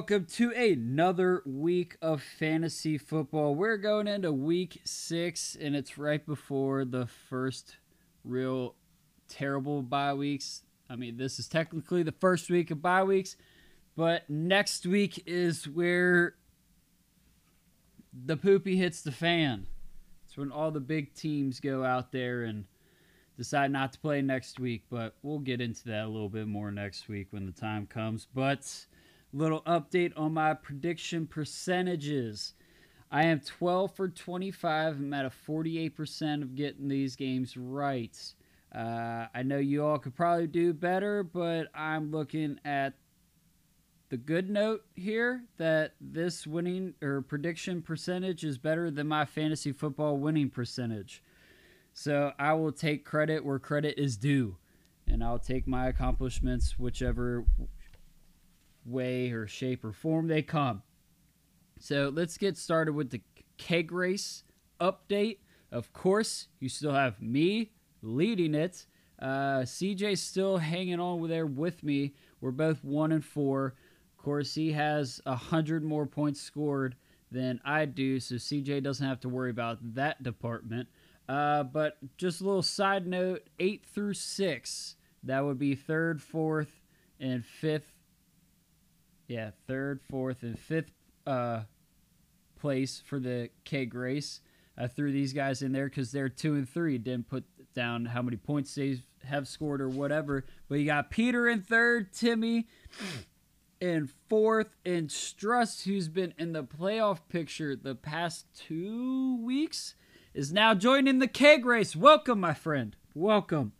welcome to another week of fantasy football. We're going into week six, and it's right before the first real terrible bye weeks. I mean, this is technically the first week of bye weeks, but next week is where the poopy hits the fan. It's when all the big teams go out there and decide not to play next week, but we'll get into that a little bit more next week when the time comes. But little update on my prediction percentages. I am 12 for 25. I'm at a 48% of getting these games right. Uh, I know you all could probably do better, but I'm looking at the good note here that this winning or prediction percentage is better than my fantasy football winning percentage. So I will take credit where credit is due, and I'll take my accomplishments whichever way or shape or form they come. So let's get started with the keg race update. Of course, you still have me leading it. Uh, CJ's still hanging on there with me. We're both one and four. Of course, he has a hundred more points scored than I do, so CJ doesn't have to worry about that department. Uh, but just a little side note: eight through six, that would be third, fourth, and fifth yeah, third, fourth, and fifth uh, place for the keg race. I threw these guys in there because they're two and three. Didn't put down how many points they have scored or whatever. But you got Peter in third, Timmy in fourth, and Struss, who's been in the playoff picture the past two weeks, is now joining the keg race. Welcome, my friend. Welcome.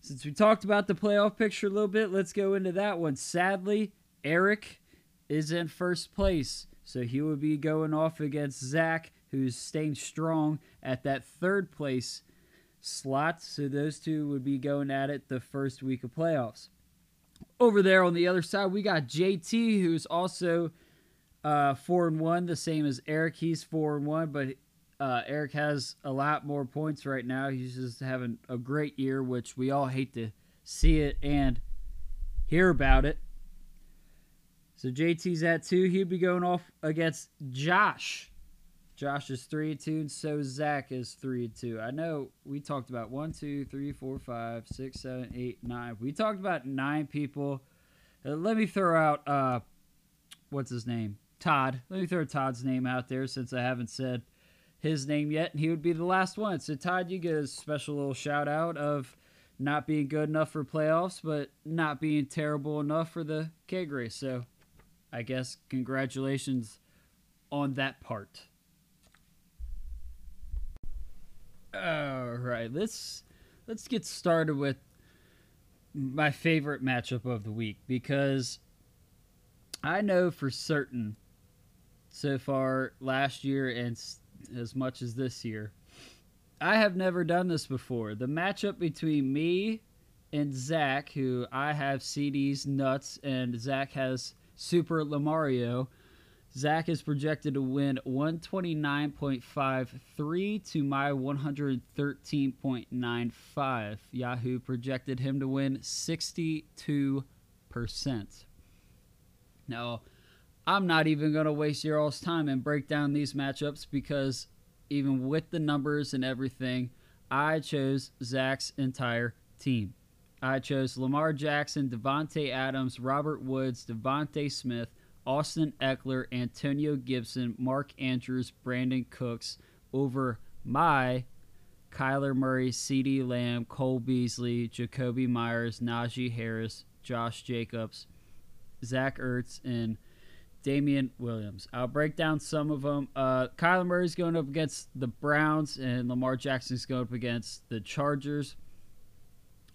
Since we talked about the playoff picture a little bit, let's go into that one. Sadly, Eric is in first place, so he will be going off against Zach, who's staying strong at that third place slot. So those two would be going at it the first week of playoffs. Over there on the other side, we got JT, who's also uh, four and one, the same as Eric. He's four and one, but uh, Eric has a lot more points right now. He's just having a great year, which we all hate to see it and hear about it. So JT's at two. He'd be going off against Josh. Josh is three and two, and so Zach is three and two. I know we talked about one, two, three, four, five, six, seven, eight, nine. We talked about nine people. Uh, let me throw out uh, what's his name? Todd. Let me throw Todd's name out there since I haven't said his name yet, and he would be the last one. So Todd, you get a special little shout out of not being good enough for playoffs, but not being terrible enough for the keg race. So I guess congratulations on that part. All right, let's let's get started with my favorite matchup of the week because I know for certain so far last year and as much as this year I have never done this before. The matchup between me and Zach, who I have CD's nuts, and Zach has Super Lamario. Zach is projected to win 129.53 to my 113.95. Yahoo projected him to win 62%. Now, I'm not even going to waste your all's time and break down these matchups because even with the numbers and everything, I chose Zach's entire team. I chose Lamar Jackson, Davante Adams, Robert Woods, DeVonta Smith, Austin Ekeler, Antonio Gibson, Mark Andrews, Brandin Cooks over my Kyler Murray, CeeDee Lamb, Cole Beasley, Jakobi Meyers, Najee Harris, Josh Jacobs, Zach Ertz, and Damien Williams. I'll break down some of them. Uh, Kyler Murray's going up against the Browns, and Lamar Jackson's going up against the Chargers.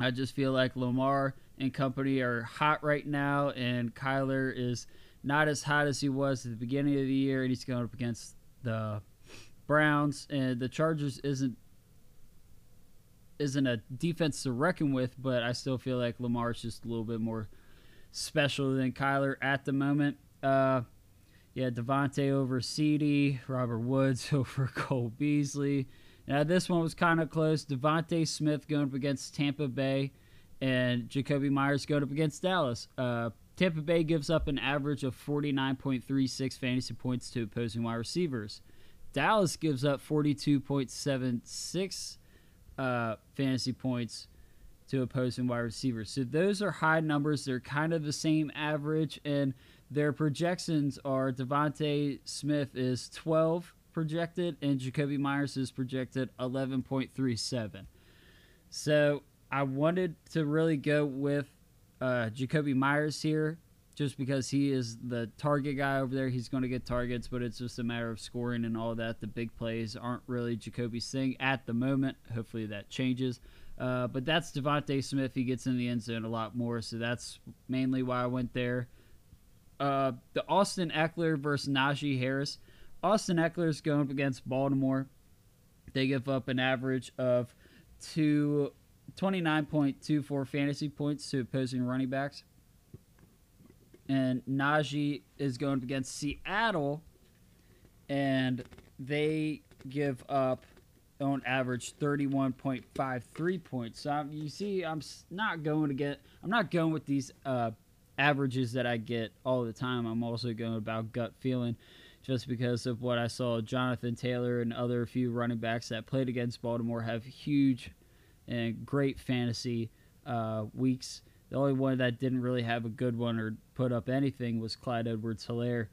I just feel like Lamar and company are hot right now, and Kyler is not as hot as he was at the beginning of the year, and he's going up against the Browns, and the Chargers isn't isn't a defense to reckon with, but I still feel like Lamar's just a little bit more special than Kyler at the moment. Uh, yeah, Davante over CeeDee, Robert Woods over Cole Beasley. Now, this one was kind of close. DeVonta Smith going up against Tampa Bay, and Jakobi Meyers going up against Dallas. Uh, Tampa Bay gives up an average of 49.36 fantasy points to opposing wide receivers. Dallas gives up 42.76 uh, fantasy points to opposing wide receivers. So those are high numbers. They're kind of the same average, and their projections are DeVonta Smith is 12 projected, and Jakobi Meyers is projected 11.37. So I wanted to really go with uh, Jakobi Meyers here just because he is the target guy over there. He's going to get targets, but it's just a matter of scoring and all that. The big plays aren't really Jakobi's thing at the moment. Hopefully that changes. Uh, but that's DeVonta Smith. He gets in the end zone a lot more, so that's mainly why I went there. Uh, the Austin Ekeler versus Najee Harris. Austin Ekeler is going up against Baltimore. They give up an average of two, 29.24 fantasy points to opposing running backs and Najee is going up against Seattle, and they give up on average 31.53 points. So you see, I'm not going to get, I'm not going with these uh, averages that I get all the time. I'm also going about gut feeling, just because of what I saw. Jonathan Taylor and other few running backs that played against Baltimore have huge and great fantasy uh, weeks. The only one that didn't really have a good one or put up anything was Clyde Edwards Helaire.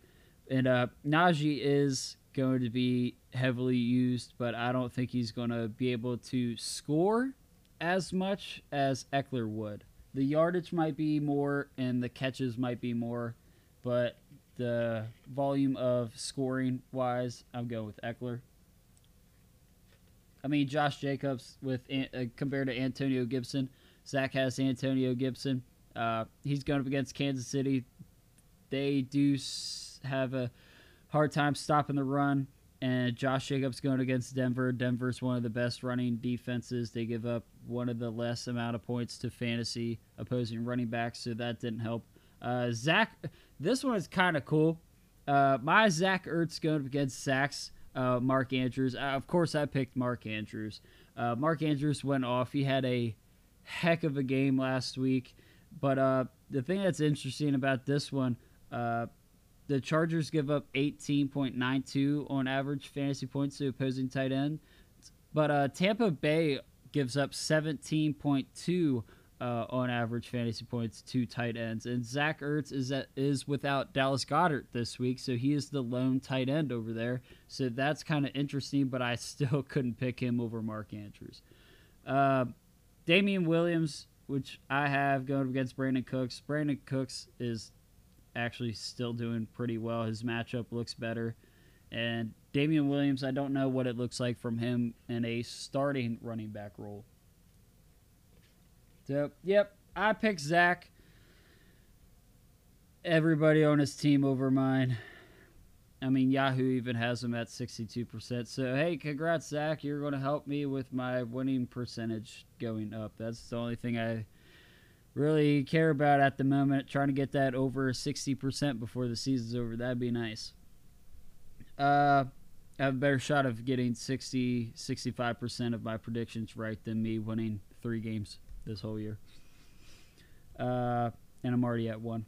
And uh, Najee is going to be heavily used, but I don't think he's going to be able to score as much as Ekeler would. The yardage might be more and the catches might be more, but the volume of scoring wise, I'm going with Ekeler. I mean, Josh Jacobs with uh, compared to Antonio Gibson, Zach has Antonio Gibson. Uh, he's going up against Kansas City. They do have a hard time stopping the run. And Josh Jacobs going against Denver. Denver's one of the best running defenses. They give up one of the less amount of points to fantasy opposing running backs, so that didn't help. Uh, Zach, this one is kind of cool. Uh, my Zach Ertz going against Zach's uh, Mark Andrews. Uh, of course, I picked Mark Andrews. Uh, Mark Andrews went off. He had a heck of a game last week. But uh, the thing that's interesting about this one, uh, the Chargers give up 18.92 on average fantasy points to opposing tight end, but Tampa Bay gives up 17.2 uh, on average fantasy points to tight ends, and Zach Ertz is at, is without Dallas Goedert this week, so he is the lone tight end over there. So that's kind of interesting, but I still couldn't pick him over Mark Andrews. Uh, Damien Williams, which I have going against Brandin Cooks. Brandin Cooks is actually still doing pretty well. His matchup looks better. And Damien Williams, I don't know what it looks like from him in a starting running back role. So, yep, I picked Zach. Everybody on his team over mine. I mean, Yahoo even has him at 62%. So, hey, congrats, Zach. You're going to help me with my winning percentage going up. That's the only thing I really care about at the moment. Trying to get that over 60% before the season's over. That'd be nice. Uh, I have a better shot of getting 60, 65% of my predictions right than me winning three games this whole year. Uh, and I'm already at one.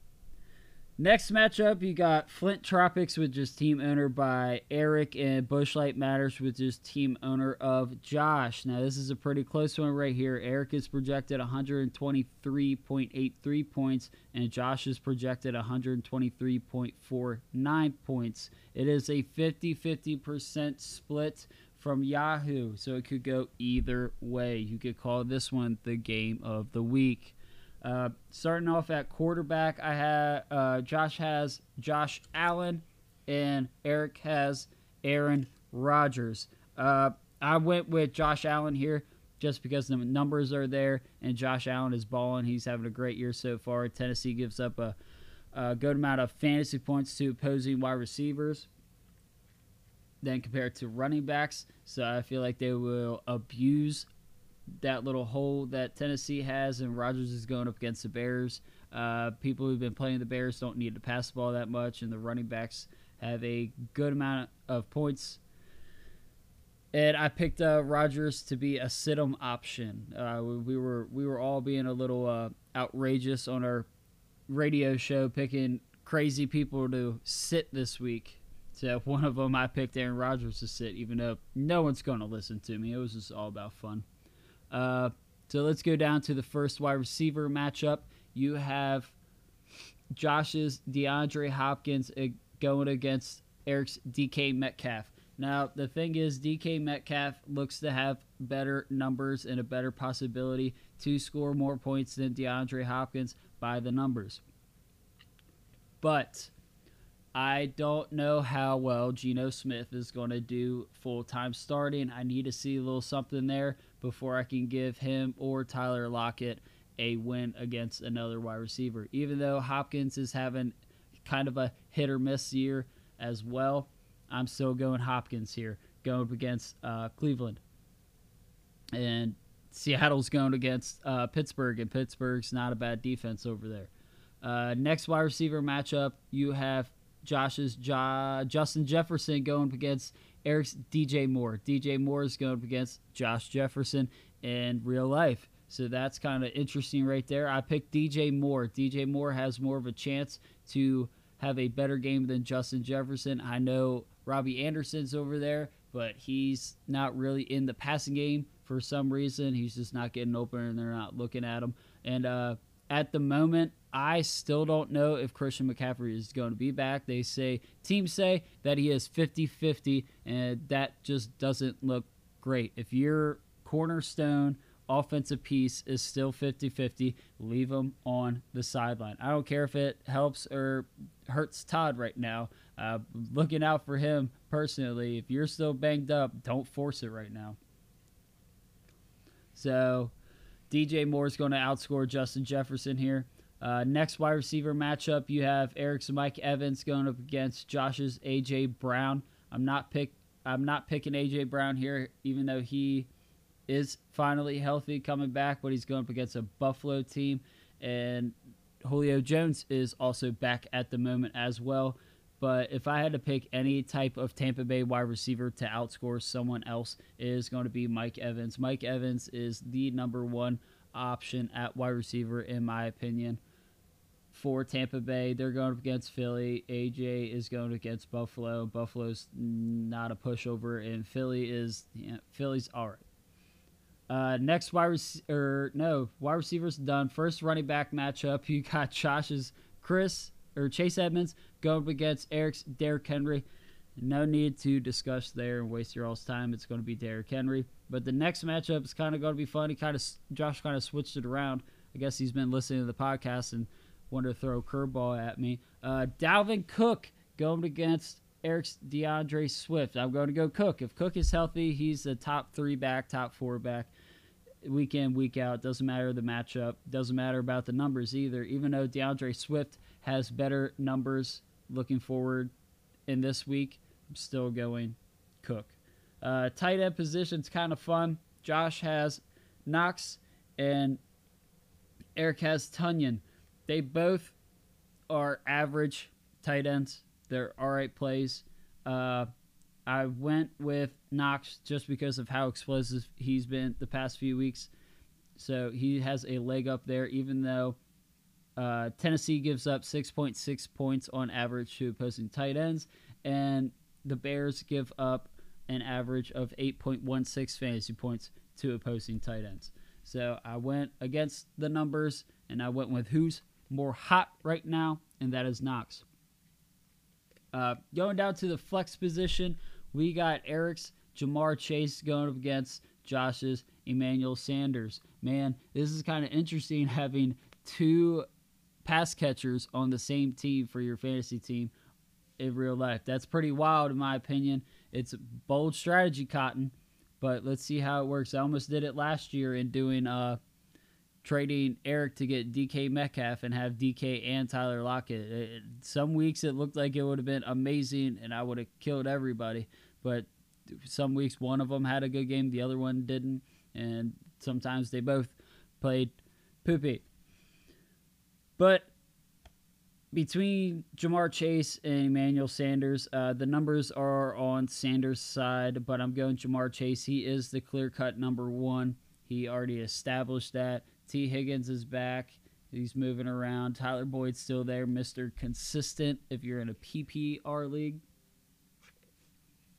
Next matchup, you got Flint Tropics, which is team owner by Eric, and Bushlight Matters, which is team owner of Josh. Now, this is a pretty close one right here. Eric is projected 123.83 points, and Josh is projected 123.49 points. It is a 50 50% split from Yahoo, so it could go either way. You could call this one the game of the week. Uh, starting off at quarterback, I have uh, Josh has Josh Allen, and Eric has Aaron Rodgers. Uh, I went with Josh Allen here just because the numbers are there, and Josh Allen is balling. He's having a great year so far. Tennessee gives up a, a good amount of fantasy points to opposing wide receivers than compared to running backs. So I feel like they will abuse that little hole that Tennessee has, and Rodgers is going up against the Bears. Uh, people who've been playing the Bears don't need to pass the ball that much, and the running backs have a good amount of points. And I picked uh, Rodgers to be a sit-em option. Uh, we were we were all being a little uh, outrageous on our radio show picking crazy people to sit this week. So one of them I picked Aaron Rodgers to sit, even though no one's going to listen to me. It was just all about fun. Uh, so let's go down to the first wide receiver matchup. You have Josh's DeAndre Hopkins going against Eric's DK Metcalf. Now, the thing is, DK Metcalf looks to have better numbers and a better possibility to score more points than DeAndre Hopkins by the numbers. But I don't know how well Geno Smith is going to do full time starting. I need to see a little something there before I can give him or Tyler Lockett a win against another wide receiver. Even though Hopkins is having kind of a hit or miss year as well, I'm still going Hopkins here, going against uh, Cleveland. And Seattle's going against uh, Pittsburgh, and Pittsburgh's not a bad defense over there. Uh, next wide receiver matchup, you have Josh's jo- Justin Jefferson going up against Eric's DJ Moore. DJ Moore is going up against Josh Jefferson in real life. So that's kind of interesting right there. I picked DJ Moore. DJ Moore has more of a chance to have a better game than Justin Jefferson. I know Robbie Anderson's over there, but he's not really in the passing game for some reason. He's just not getting open and they're not looking at him. And uh, at the moment, I still don't know if Christian McCaffrey is going to be back. They say, teams say that he is 50 50, and that just doesn't look great. If your cornerstone offensive piece is still 50 50, leave him on the sideline. I don't care if it helps or hurts Todd right now. Uh, looking out for him personally. If you're still banged up, don't force it right now. So, DJ Moore is going to outscore Justin Jefferson here. Uh, next wide receiver matchup, you have Eric's Mike Evans going up against Josh's AJ Brown. I'm not pick. I'm not picking AJ Brown here, even though he is finally healthy, coming back. But he's going up against a Buffalo team, and Julio Jones is also back at the moment as well. But if I had to pick any type of Tampa Bay wide receiver to outscore someone else, is going to be Mike Evans. Mike Evans is the number one option at wide receiver, in my opinion for Tampa Bay. They're going up against Philly. AJ is going against Buffalo. Buffalo's not a pushover, and Philly is yeah, Philly's all right. Uh, next wide receiver, no wide receivers done. First running back matchup, you got Josh's Chris or Chase Edmonds going up against Eric's Derrick Henry. No need to discuss there and waste your all's time. It's going to be Derrick Henry. But the next matchup is kind of going to be fun. He kind of Josh kind of switched it around. I guess he's been listening to the podcast and wanted to throw a curveball at me. Uh, Dalvin Cook going against Eric's D'Andre Swift. I'm going to go Cook. If Cook is healthy, he's a top three back, top four back, week in, week out. Doesn't matter the matchup. Doesn't matter about the numbers either. Even though D'Andre Swift has better numbers looking forward in this week, I'm still going Cook. Uh, tight end position's kind of fun. Josh has Knox and Eric has Tonyan. They both are average tight ends. They're all right plays. Uh, I went with Knox just because of how explosive he's been the past few weeks. So he has a leg up there, even though uh, Tennessee gives up 6.6 points on average to opposing tight ends, and the Bears give up an average of 8.16 fantasy points to opposing tight ends. So I went against the numbers, and I went with who's more hot right now, and that is Knox. Uh, going down to the flex position, we got Eric's Ja'Marr Chase going up against Josh's Emmanuel Sanders. Man, this is kind of interesting having two pass catchers on the same team for your fantasy team in real life. That's pretty wild, in my opinion. It's bold strategy, Cotton, but let's see how it works. I almost did it last year in doing uh, trading Eric to get DK Metcalf and have DK and Tyler Lockett. It, some weeks it looked like it would have been amazing and I would have killed everybody, but some weeks one of them had a good game, the other one didn't, and sometimes they both played poopy. But between Ja'Marr Chase and Emmanuel Sanders, uh, the numbers are on Sanders' side, but I'm going Ja'Marr Chase. He is the clear cut number one. He already established that. Tee Higgins is back, He's moving around. Tyler Boyd's still there, Mr. Consistent if you're in a PPR league.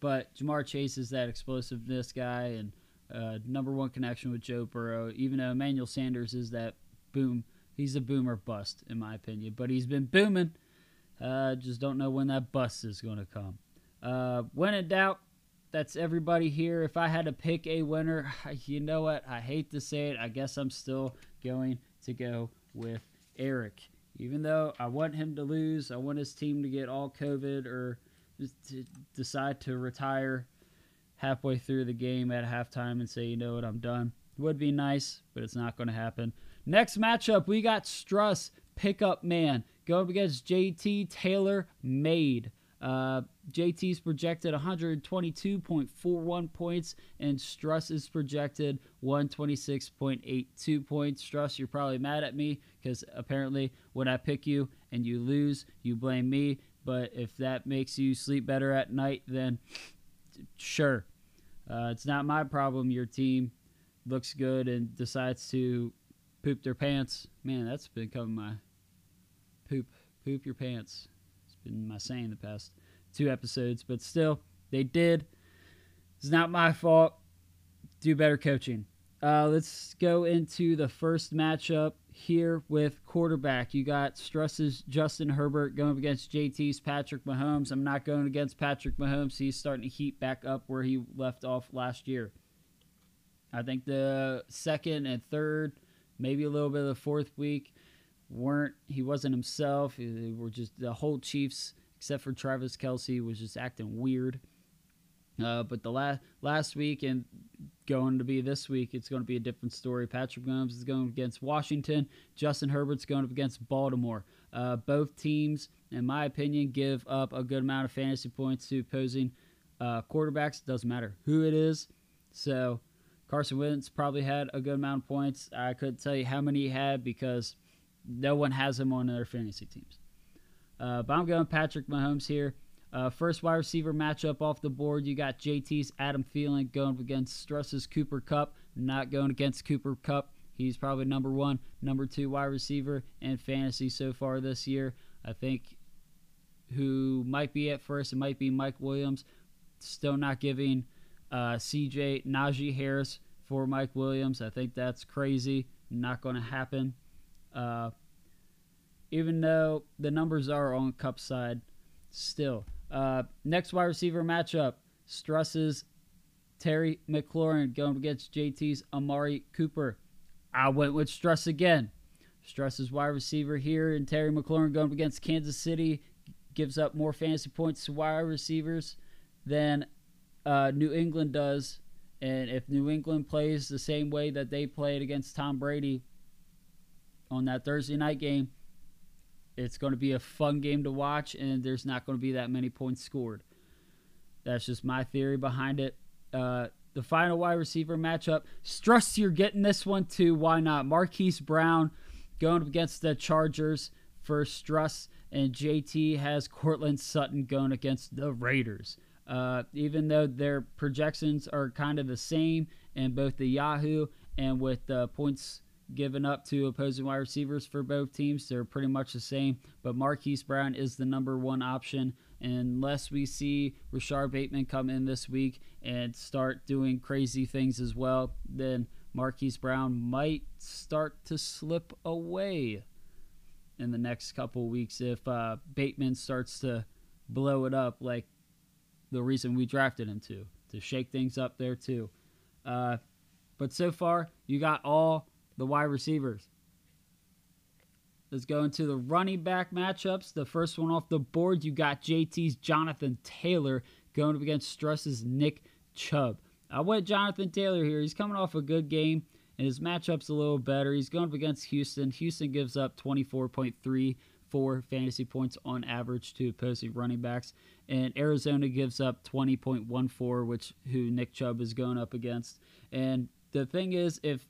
But Ja'Marr Chase is that explosiveness guy and uh, number one connection with Joe Burrow, even though Emmanuel Sanders is that boom. He's a boomer bust, in my opinion. But he's been booming. Uh, just don't know when that bust is going to come. Uh, when in doubt, that's everybody here. If I had to pick a winner, you know what? I hate to say it. I guess I'm still going to go with Eric. Even though I want him to lose, I want his team to get all COVID or to decide to retire halfway through the game at halftime and say, you know what, I'm done. Would be nice, but it's not going to happen. Next matchup, we got Struss, pickup man, going against JT Taylor Made. Uh, JT's projected 122.41 points, and Struss is projected 126.82 points. Struss, you're probably mad at me because apparently when I pick you and you lose, you blame me. But if that makes you sleep better at night, then sure. Uh, it's not my problem. Your team looks good and decides to poop their pants. Man, that's become my poop poop your pants. Been my saying the past two episodes, but still, they did. It's not my fault. Do better coaching. Uh, let's go into the first matchup here with quarterback. You got Struss's Justin Herbert going against JT's Patrick Mahomes. I'm not going against Patrick Mahomes. He's starting to heat back up where he left off last year. I think the second and third, maybe a little bit of the fourth week, weren't he wasn't himself. They were just the whole Chiefs, except for Travis Kelce was just acting weird. Uh, but the last last week and going to be this week, it's going to be a different story. Patrick Mahomes is going against Washington. Justin Herbert's going up against Baltimore. Uh, both teams, in my opinion, give up a good amount of fantasy points to opposing uh, quarterbacks. Doesn't matter who it is. So Carson Wentz probably had a good amount of points. I couldn't tell you how many he had because no one has him on their fantasy teams. Uh, but I'm going Patrick Mahomes here. Uh, first wide receiver matchup off the board. You got JT's Adam Thielen going against Struss's Cooper Kupp. Not going against Cooper Kupp. He's probably number one, number two wide receiver in fantasy so far this year. I think who might be at first, it might be Mike Williams. Still not giving uh, CJ Najee Harris for Mike Williams. I think that's crazy. Not going to happen. Uh, even though the numbers are on Kupp side, still uh, next wide receiver matchup: Struss's Terry McLaurin going against JT's Amari Cooper. I went with Struss again. Struss's wide receiver here, and Terry McLaurin going against Kansas City gives up more fantasy points to wide receivers than uh, New England does. And if New England plays the same way that they played against Tom Brady on that Thursday night game, it's going to be a fun game to watch, and there's not going to be that many points scored. That's just my theory behind it. Uh, the final wide receiver matchup. Struss, you're getting this one too. Why not? Marquise Brown going up against the Chargers for Struss, and JT has Courtland Sutton going against the Raiders. Uh, even though their projections are kind of the same in both the Yahoo and with the points given up to opposing wide receivers for both teams. They're pretty much the same, but Marquise Brown is the number one option. Unless we see Rashod Bateman come in this week and start doing crazy things as well, then Marquise Brown might start to slip away in the next couple weeks if uh, Bateman starts to blow it up like the reason we drafted him to, to shake things up there too. Uh, but so far, you got all the wide receivers. Let's go into the running back matchups. The first one off the board, you got JT's Jonathan Taylor going up against Struss's Nick Chubb. I went Jonathan Taylor here. He's coming off a good game, and his matchup's a little better. He's going up against Houston. Houston gives up 24.34 fantasy points on average to opposing running backs, and Arizona gives up 20.14, which who Nick Chubb is going up against. And the thing is, if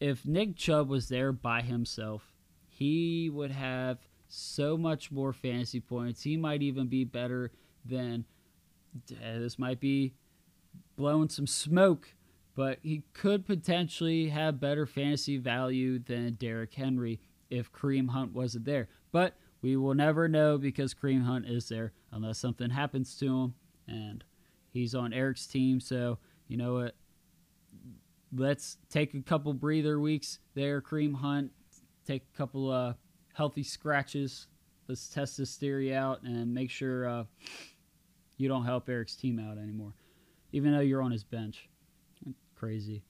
if Nick Chubb was there by himself, he would have so much more fantasy points. He might even be better than uh, this might be blowing some smoke, but he could potentially have better fantasy value than Derrick Henry if Kareem Hunt wasn't there. But we will never know because Kareem Hunt is there unless something happens to him and he's on Eric's team. So, you know what? Let's take a couple breather weeks there, Kareem Hunt. Take a couple uh, healthy scratches. Let's test this theory out and make sure uh, you don't help Eric's team out anymore, even though you're on his bench. Crazy.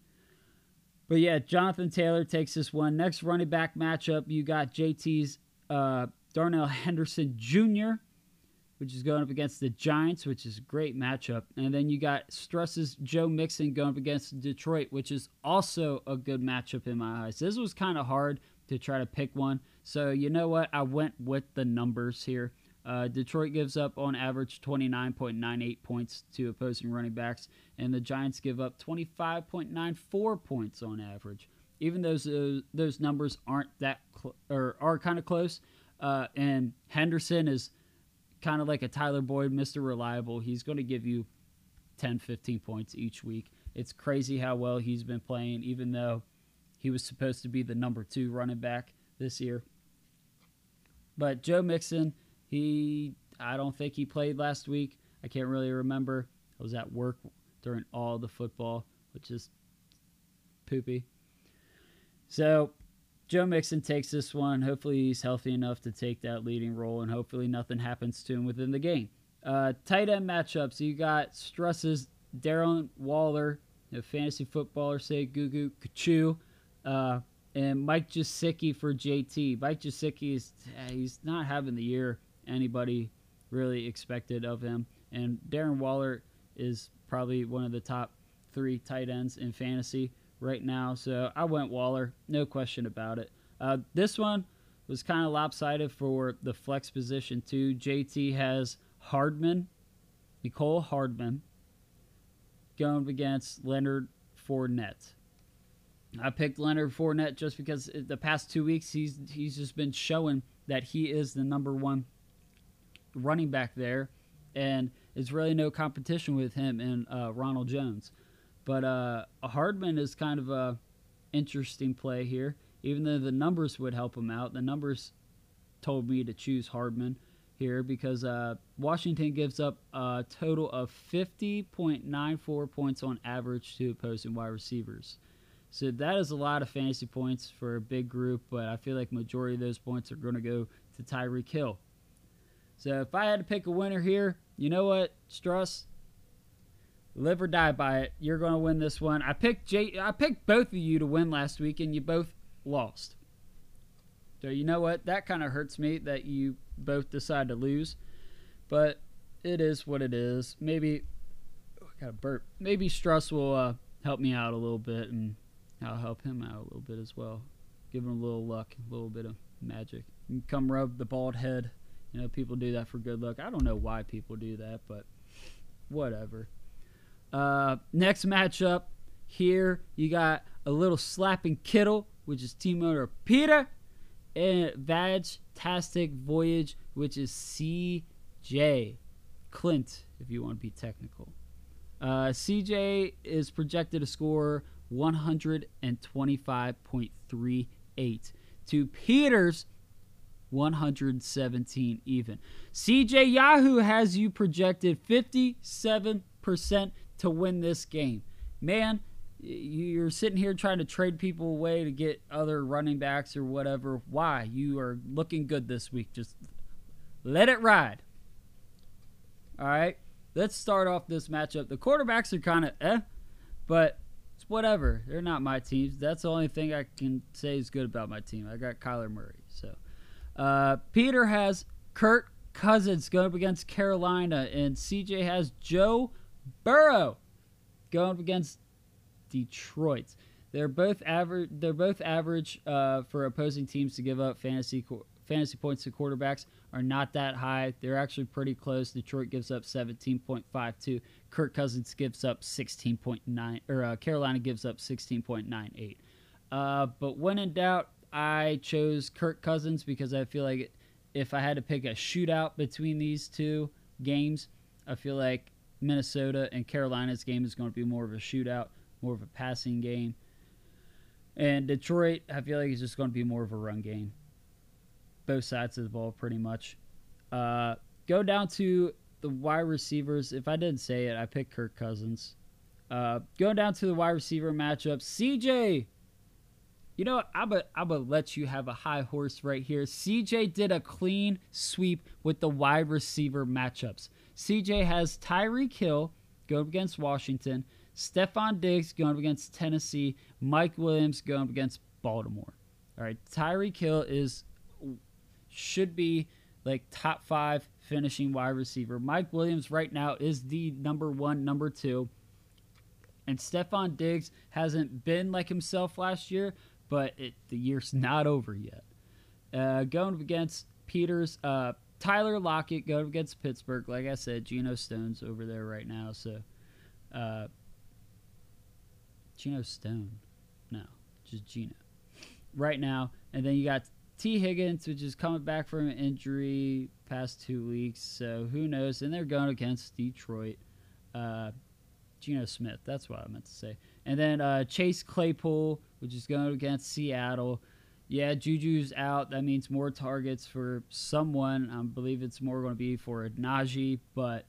But yeah, Jonathan Taylor takes this one. Next running back matchup, you got JT's uh, Darrell Henderson Jr., which is going up against the Giants, which is a great matchup. And then you got Struss's Joe Mixon going up against Detroit, which is also a good matchup in my eyes. This was kind of hard to try to pick one. So you know what? I went with the numbers here. Uh, Detroit gives up on average 29.98 points to opposing running backs, and the Giants give up 25.94 points on average. Even those uh, those numbers aren't that cl- or are kind of close, uh, and Henderson is kind of like a Tyler Boyd, Mr. Reliable. He's going to give you 10, 15 points each week. It's crazy how well he's been playing, even though he was supposed to be the number two running back this year. But Joe Mixon, he, I don't think he played last week. I can't really remember. I was at work during all the football, which is poopy. So Joe Mixon takes this one. Hopefully, he's healthy enough to take that leading role, and hopefully, nothing happens to him within the game. Uh, tight end matchups. You got Struss's Darren Waller, a fantasy footballer, say Gugu Kachu, uh, and Mike Gesicki for JT. Mike Gesicki is he's not having the year anybody really expected of him, and Darren Waller is probably one of the top three tight ends in fantasy right now. So I went Waller, no question about it. Uh, this one was kind of lopsided for the flex position too. JT has Hardman, Mecole Hardman, going against Leonard Fournette. I picked Leonard Fournette just because the past two weeks he's he's just been showing that he is the number one running back there, and it's really no competition with him and uh, Ronald Jones. But uh, Hardman is kind of a interesting play here. Even though the numbers would help him out, the numbers told me to choose Hardman here because uh, Washington gives up a total of 50.94 points on average to opposing wide receivers. So that is a lot of fantasy points for a big group, but I feel like majority of those points are going to go to Tyreek Hill. So if I had to pick a winner here, you know what, Struss, live or die by it. You're going to win this one. I picked Jay, I picked both of you to win last week, and you both lost. So you know what? That kind of hurts me that you both decide to lose, but it is what it is. Maybe oh, I got a burp. Maybe Struss will uh, help me out a little bit, and I'll help him out a little bit as well. Give him a little luck, a little bit of magic. come rub the bald head. You know, people do that for good luck. I don't know why people do that, but whatever. Uh, next matchup here, you got a little slapping Kittle, which is team owner Peter, and Vag-tastic Voyage, which is CJ Clint, if you want to be technical. Uh, CJ is projected to score 125.38 to Peter's 117 even. CJ Yahoo has you projected 57% to win this game. Man, you're sitting here trying to trade people away to get other running backs or whatever. Why? You are looking good this week. Just let it ride. All right. Let's start off this matchup. The quarterbacks are kind of eh, but it's whatever. They're not my teams. That's the only thing I can say is good about my team. I got Kyler Murray. So uh, Peter has Kirk Cousins going up against Carolina, and CJ has Joe Burrow going up against Detroit. They're both average. They're both average uh, for opposing teams to give up fantasy fantasy points to quarterbacks are not that high. They're actually pretty close. Detroit gives up 17.52. Kirk Cousins gives up 16.9, or uh, Carolina gives up 16.98. Uh, but when in doubt, I chose Kirk Cousins because I feel like if I had to pick a shootout between these two games, I feel like Minnesota and Carolina's game is going to be more of a shootout, more of a passing game. And Detroit, I feel like it's just going to be more of a run game. both sides of the ball pretty much. Uh, go down to the wide receivers. If I didn't say it, I picked Kirk Cousins. Uh, going down to the wide receiver matchup, CJ. You know, I'm gonna I'm let you have a high horse right here. CJ did a clean sweep with the wide receiver matchups. CJ has Tyreek Hill going up against Washington, Stefon Diggs going up against Tennessee, Mike Williams going up against Baltimore. All right, Tyreek Hill is should be like top five finishing wide receiver. Mike Williams right now is the number one, number two. And Stefon Diggs hasn't been like himself last year, but it, the year's not over yet. Uh, going against Peters, uh, Tyler Lockett going against Pittsburgh. Like I said, Geno Stone's over there right now. So, uh, Geno Stone, no, just Geno, right now. And then you got Tee Higgins, which is coming back from an injury past two weeks. So who knows? And they're going against Detroit. Uh, Geno Smith. That's what I meant to say. And then uh, Chase Claypool, which is going against Seattle. Yeah, Juju's out. That means more targets for someone. I believe it's more going to be for Najee, but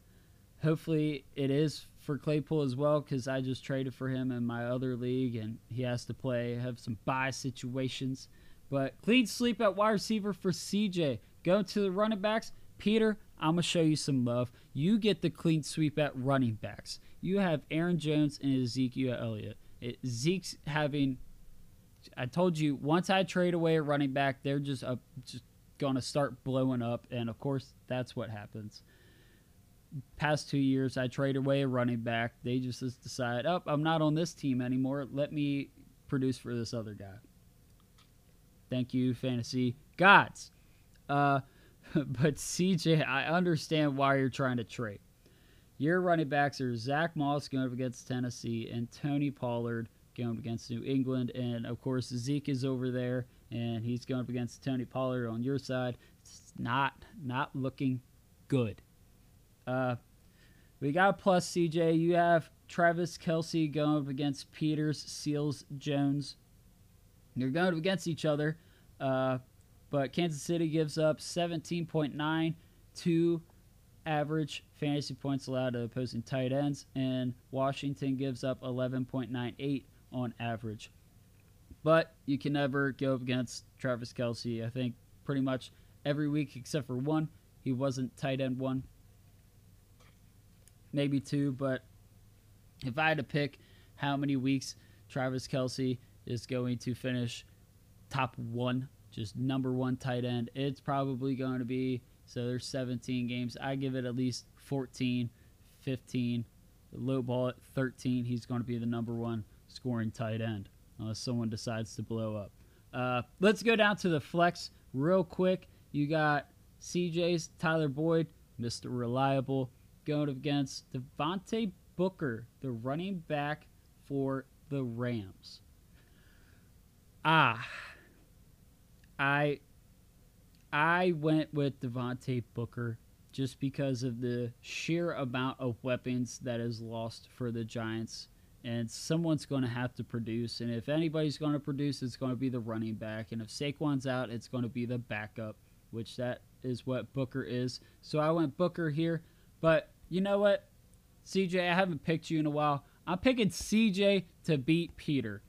hopefully it is for Claypool as well because I just traded for him in my other league and he has to play. have some buy situations. But clean sleep at wide receiver for CJ. Go to the running backs. Peter, I'm going to show you some love. You get the clean sweep at running backs you have Aaron Jones and Ezekiel Elliott. It, Zeke's having. I told you once I trade away a running back, they're just uh, just to start blowing up, and of course that's what happens. Past two years, I trade away a running back. They just decide, oh, I'm not on this team anymore. Let me produce for this other guy. Thank you, fantasy gods. Uh, but CJ, I understand why you're trying to trade. Your running backs are Zach Moss going up against Tennessee and Tony Pollard going up against New England. And of course, Zeke is over there and he's going up against Tony Pollard on your side. It's not not looking good. Uh, we got plus CJ. You have Travis Kelce going up against Peters, Seals, Jones. They're going up against each other. Uh, but Kansas City gives up 17.9 to average fantasy points allowed to opposing tight ends, and Washington gives up 11.98 on average. But you can never go up against Travis Kelce. I think pretty much every week except for one, he wasn't tight end one, maybe two. But if I had to pick how many weeks Travis Kelce is going to finish top one, just number one tight end, it's probably going to be so there's 17 games. I give it at least 14, 15. Low ball at 13. He's going to be the number one scoring tight end unless someone decides to blow up. Uh, let's go down to the flex real quick. You got CJ's Tyler Boyd, Mr. Reliable, going against Devontae Booker, the running back for the Rams. Ah, I I went with Devontae Booker just because of the sheer amount of weapons that is lost for the Giants. And someone's going to have to produce. And if anybody's going to produce, it's going to be the running back. And if Saquon's out, it's going to be the backup, which that is what Booker is. So I went Booker here. But you know what? CJ, I haven't picked you in a while. I'm picking CJ to beat Peter.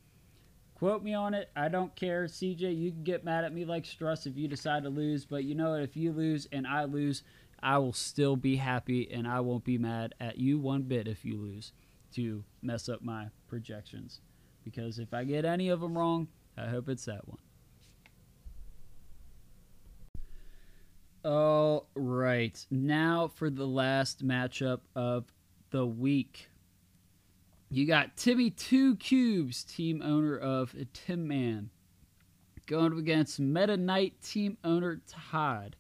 Quote me on it. I don't care. CJ, you can get mad at me like Struss if you decide to lose, but you know what? If you lose and I lose, I will still be happy and I won't be mad at you one bit if you lose to mess up my projections. Because if I get any of them wrong, I hope it's that one. All right. Now for the last matchup of the week. You got Timmy Two Cubes, team owner of Tim Man, going up against Meta Knight team owner Todd.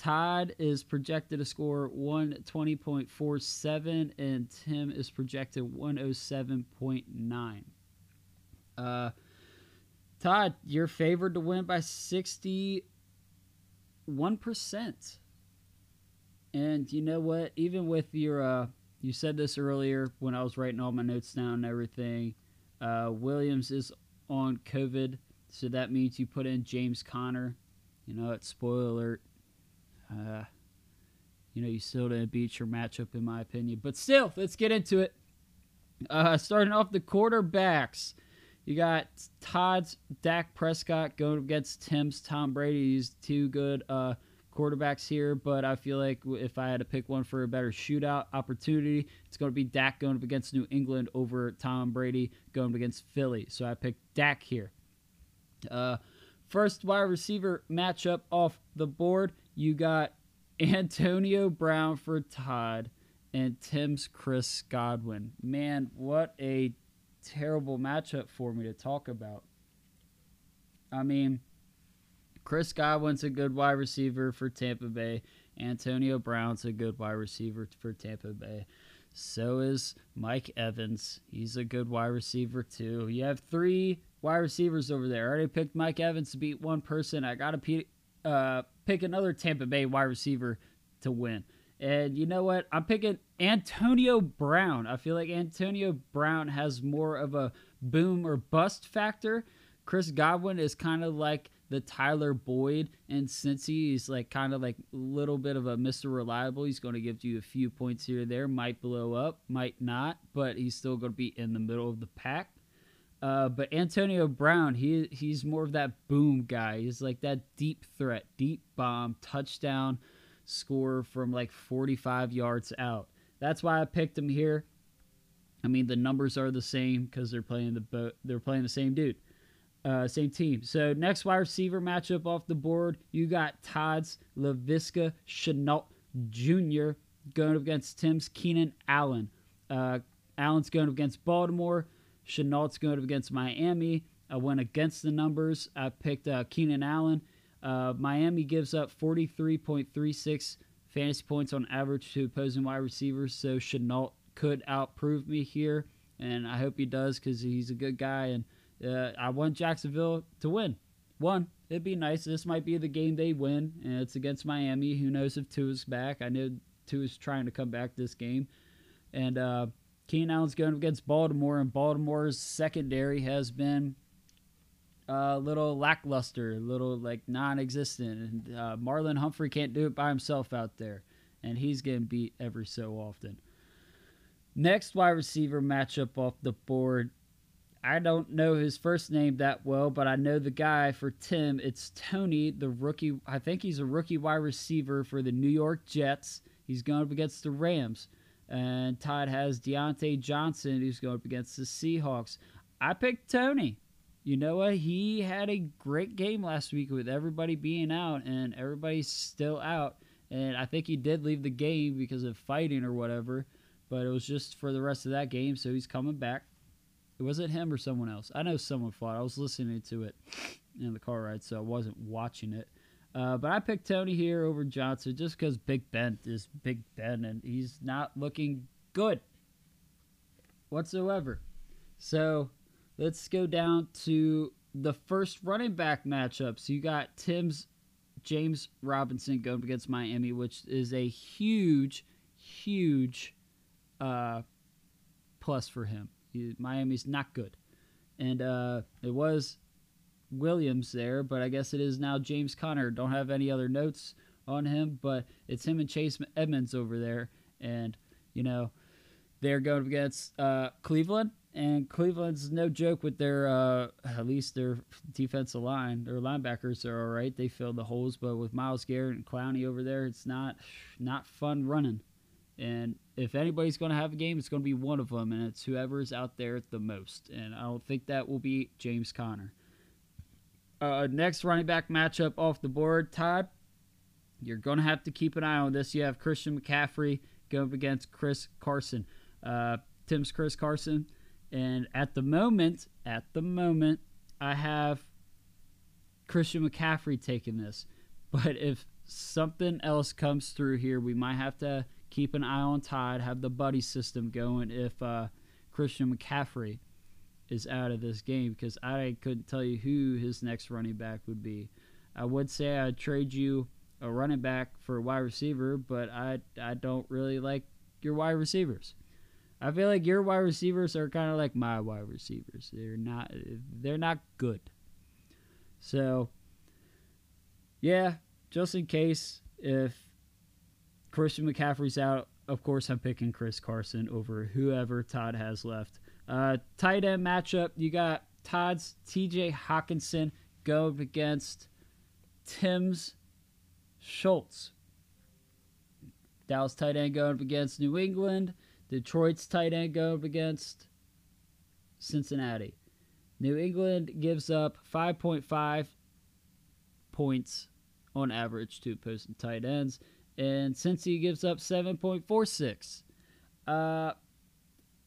Todd is projected to score 120.47, and Tim is projected 107.9. Uh, Todd, you're favored to win by 61%. And you know what? Even with your uh, you said this earlier when I was writing all my notes down and everything. Uh, Williams is on COVID, so that means you put in James Conner. you know, it's spoiler alert. Uh, you know, you still didn't beat your matchup, in my opinion. But still, let's get into it. Uh, starting off the quarterbacks, you got Todd's Dak Prescott going against Tim's Tom Brady. He's two good uh, quarterbacks here, but I feel like if I had to pick one for a better shootout opportunity, it's going to be Dak going up against New England over Tom Brady going up against Philly. So I picked Dak here. Uh, first wide receiver matchup off the board, you got Antonio Brown for Todd and Tim's Chris Godwin. Man, what a terrible matchup for me to talk about. I mean, Chris Godwin's a good wide receiver for Tampa Bay. Antonio Brown's a good wide receiver for Tampa Bay. So is Mike Evans. He's a good wide receiver too. You have three wide receivers over there. I already picked Mike Evans to beat one person. I got to uh, pick another Tampa Bay wide receiver to win. And you know what? I'm picking Antonio Brown. I feel like Antonio Brown has more of a boom or bust factor. Chris Godwin is kind of like the Tyler Boyd, and since he's like kind of like a little bit of a Mr. Reliable, he's going to give you a few points here or there. Might blow up, might not, but he's still going to be in the middle of the pack. Uh, but Antonio Brown, he he's more of that boom guy. He's like that deep threat, deep bomb, touchdown score from like 45 yards out. That's why I picked him here. I mean, the numbers are the same because they're playing the bo- they're playing the same dude, uh, same team. So next wide receiver matchup off the board, you got Todd's Laviska Shenault Jr. going up against Tim's Keenan Allen. Uh, Allen's going up against Baltimore. Shenault's going up against Miami. I went against the numbers. I picked uh, Keenan Allen. Uh, Miami gives up 43.36 fantasy points on average to opposing wide receivers, so Shenault could outprove me here, and I hope he does because he's a good guy. And uh, I want Jacksonville to win. One, it'd be nice. This might be the game they win, and it's against Miami. Who knows if Tua's back? I know Tua's trying to come back this game, and uh, Keenan Allen's going against Baltimore, and Baltimore's secondary has been a little lackluster, a little like non-existent. And uh, Marlon Humphrey can't do it by himself out there, and he's getting beat every so often. Next wide receiver matchup off the board. I don't know his first name that well, but I know the guy for Tim. It's Tony, the rookie. I think he's a rookie wide receiver for the New York Jets. He's going up against the Rams. And Todd has Diontae Johnson, who's going up against the Seahawks. I picked Tony you know what? He had a great game last week with everybody being out and everybody's still out. And I think he did leave the game because of fighting or whatever, but it was just for the rest of that game. So he's coming back. It wasn't him or someone else? I know someone fought. I was listening to it in the car ride, so I wasn't watching it. Uh, but I picked Tony here over Johnson just because Big Ben is Big Ben and he's not looking good whatsoever. So Let's go down to the first running back matchup. So you got Tim's James Robinson going against Miami, which is a huge, huge uh, plus for him. He, Miami's not good. And uh, it was Williams there, but I guess it is now James Conner. Don't have any other notes on him, but it's him and Chase Edmonds over there. And, you know, they're going against uh, Cleveland. And Cleveland's no joke with their, uh, at least their defensive line. Their linebackers are all right. They fill the holes, but with Myles Garrett and Clowney over there, it's not not fun running. And if anybody's going to have a game, it's going to be one of them, and it's whoever's out there the most. And I don't think that will be James Conner. Uh, next running back matchup off the board, Todd. You're going to have to keep an eye on this. You have Christian McCaffrey going up against Chris Carson. Uh, Tim's Chris Carson and at the moment, at the moment, I have Christian McCaffrey taking this. But if something else comes through here, we might have to keep an eye on Todd, have the buddy system going if uh, Christian McCaffrey is out of this game because I couldn't tell you who his next running back would be. I would say I'd trade you a running back for a wide receiver, but I I don't really like your wide receivers. I feel like your wide receivers are kind of like my wide receivers. They're not they're not good. So yeah, just in case if Christian McCaffrey's out, of course I'm picking Chris Carson over whoever Todd has left. Uh, tight end matchup, you got Todd's TJ Hockenson going against Tim's Schultz. Dallas tight end going up against New England. Detroit's tight end going up against Cincinnati. New England gives up 5.5 points on average to opposing tight ends, and Cincy gives up 7.46. Uh,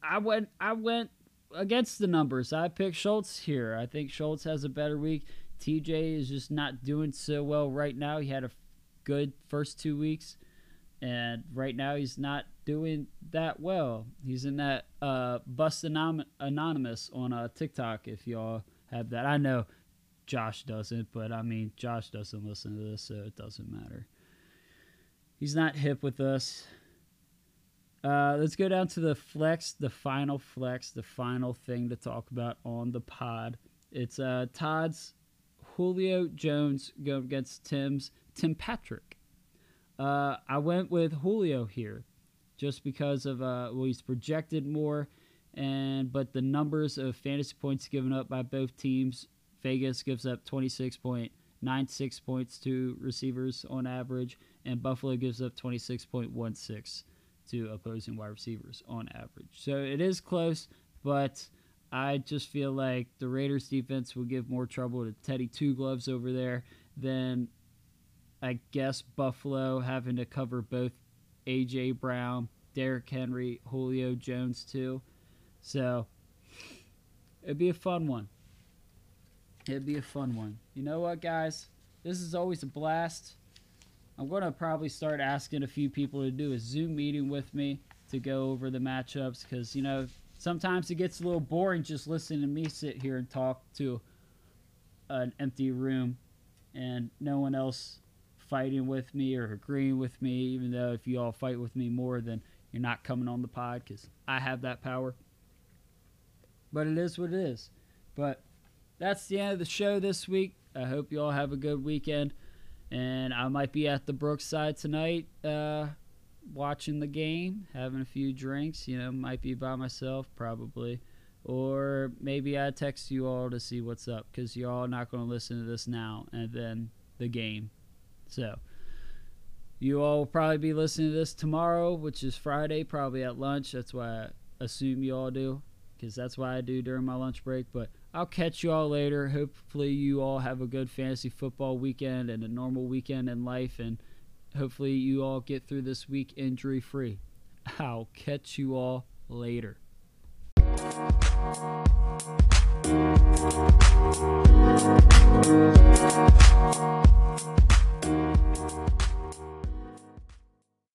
I went I went against the numbers. I picked Schultz here. I think Schultz has a better week. TJ is just not doing so well right now. He had a good first two weeks, and right now he's not doing that well. He's in that uh, Bust Anonymous on uh, TikTok. If y'all have that, I know Josh doesn't, but I mean Josh doesn't listen to this, so it doesn't matter. He's not hip with us. Uh, let's go down to the flex, the final flex, the final thing to talk about on the pod. It's uh, Todd's Julio Jones going against Tim's Tim Patrick. Uh, I went with Julio here, just because of uh, well he's projected more, and but the numbers of fantasy points given up by both teams. Vegas gives up 26.96 points to receivers on average, and Buffalo gives up 26.16 to opposing wide receivers on average. So it is close, but I just feel like the Raiders defense will give more trouble to Teddy Two Gloves over there than I guess Buffalo having to cover both AJ Brown, Derrick Henry, Julio Jones too. So it'd be a fun one. It'd be a fun one. You know what, guys? This is always a blast. I'm going to probably start asking a few people to do a Zoom meeting with me to go over the matchups because, you know, sometimes it gets a little boring just listening to me sit here and talk to an empty room and no one else fighting with me or agreeing with me, even though if you all fight with me more, then you're not coming on the pod because I have that power. But it is what it is. But that's the end of the show this week. I hope you all have a good weekend and I might be at the Brookside tonight, uh, watching the game, having a few drinks. You know, might be by myself probably, or maybe I text you all to see what's up because you're all not going to listen to this now and then the game. So you all will probably be listening to this tomorrow, which is Friday, probably at lunch. That's why I assume you all do because that's why I do during my lunch break. But I'll catch you all later. Hopefully, you all have a good fantasy football weekend and a normal weekend in life, and hopefully, you all get through this week injury free. I'll catch you all later. Thank you.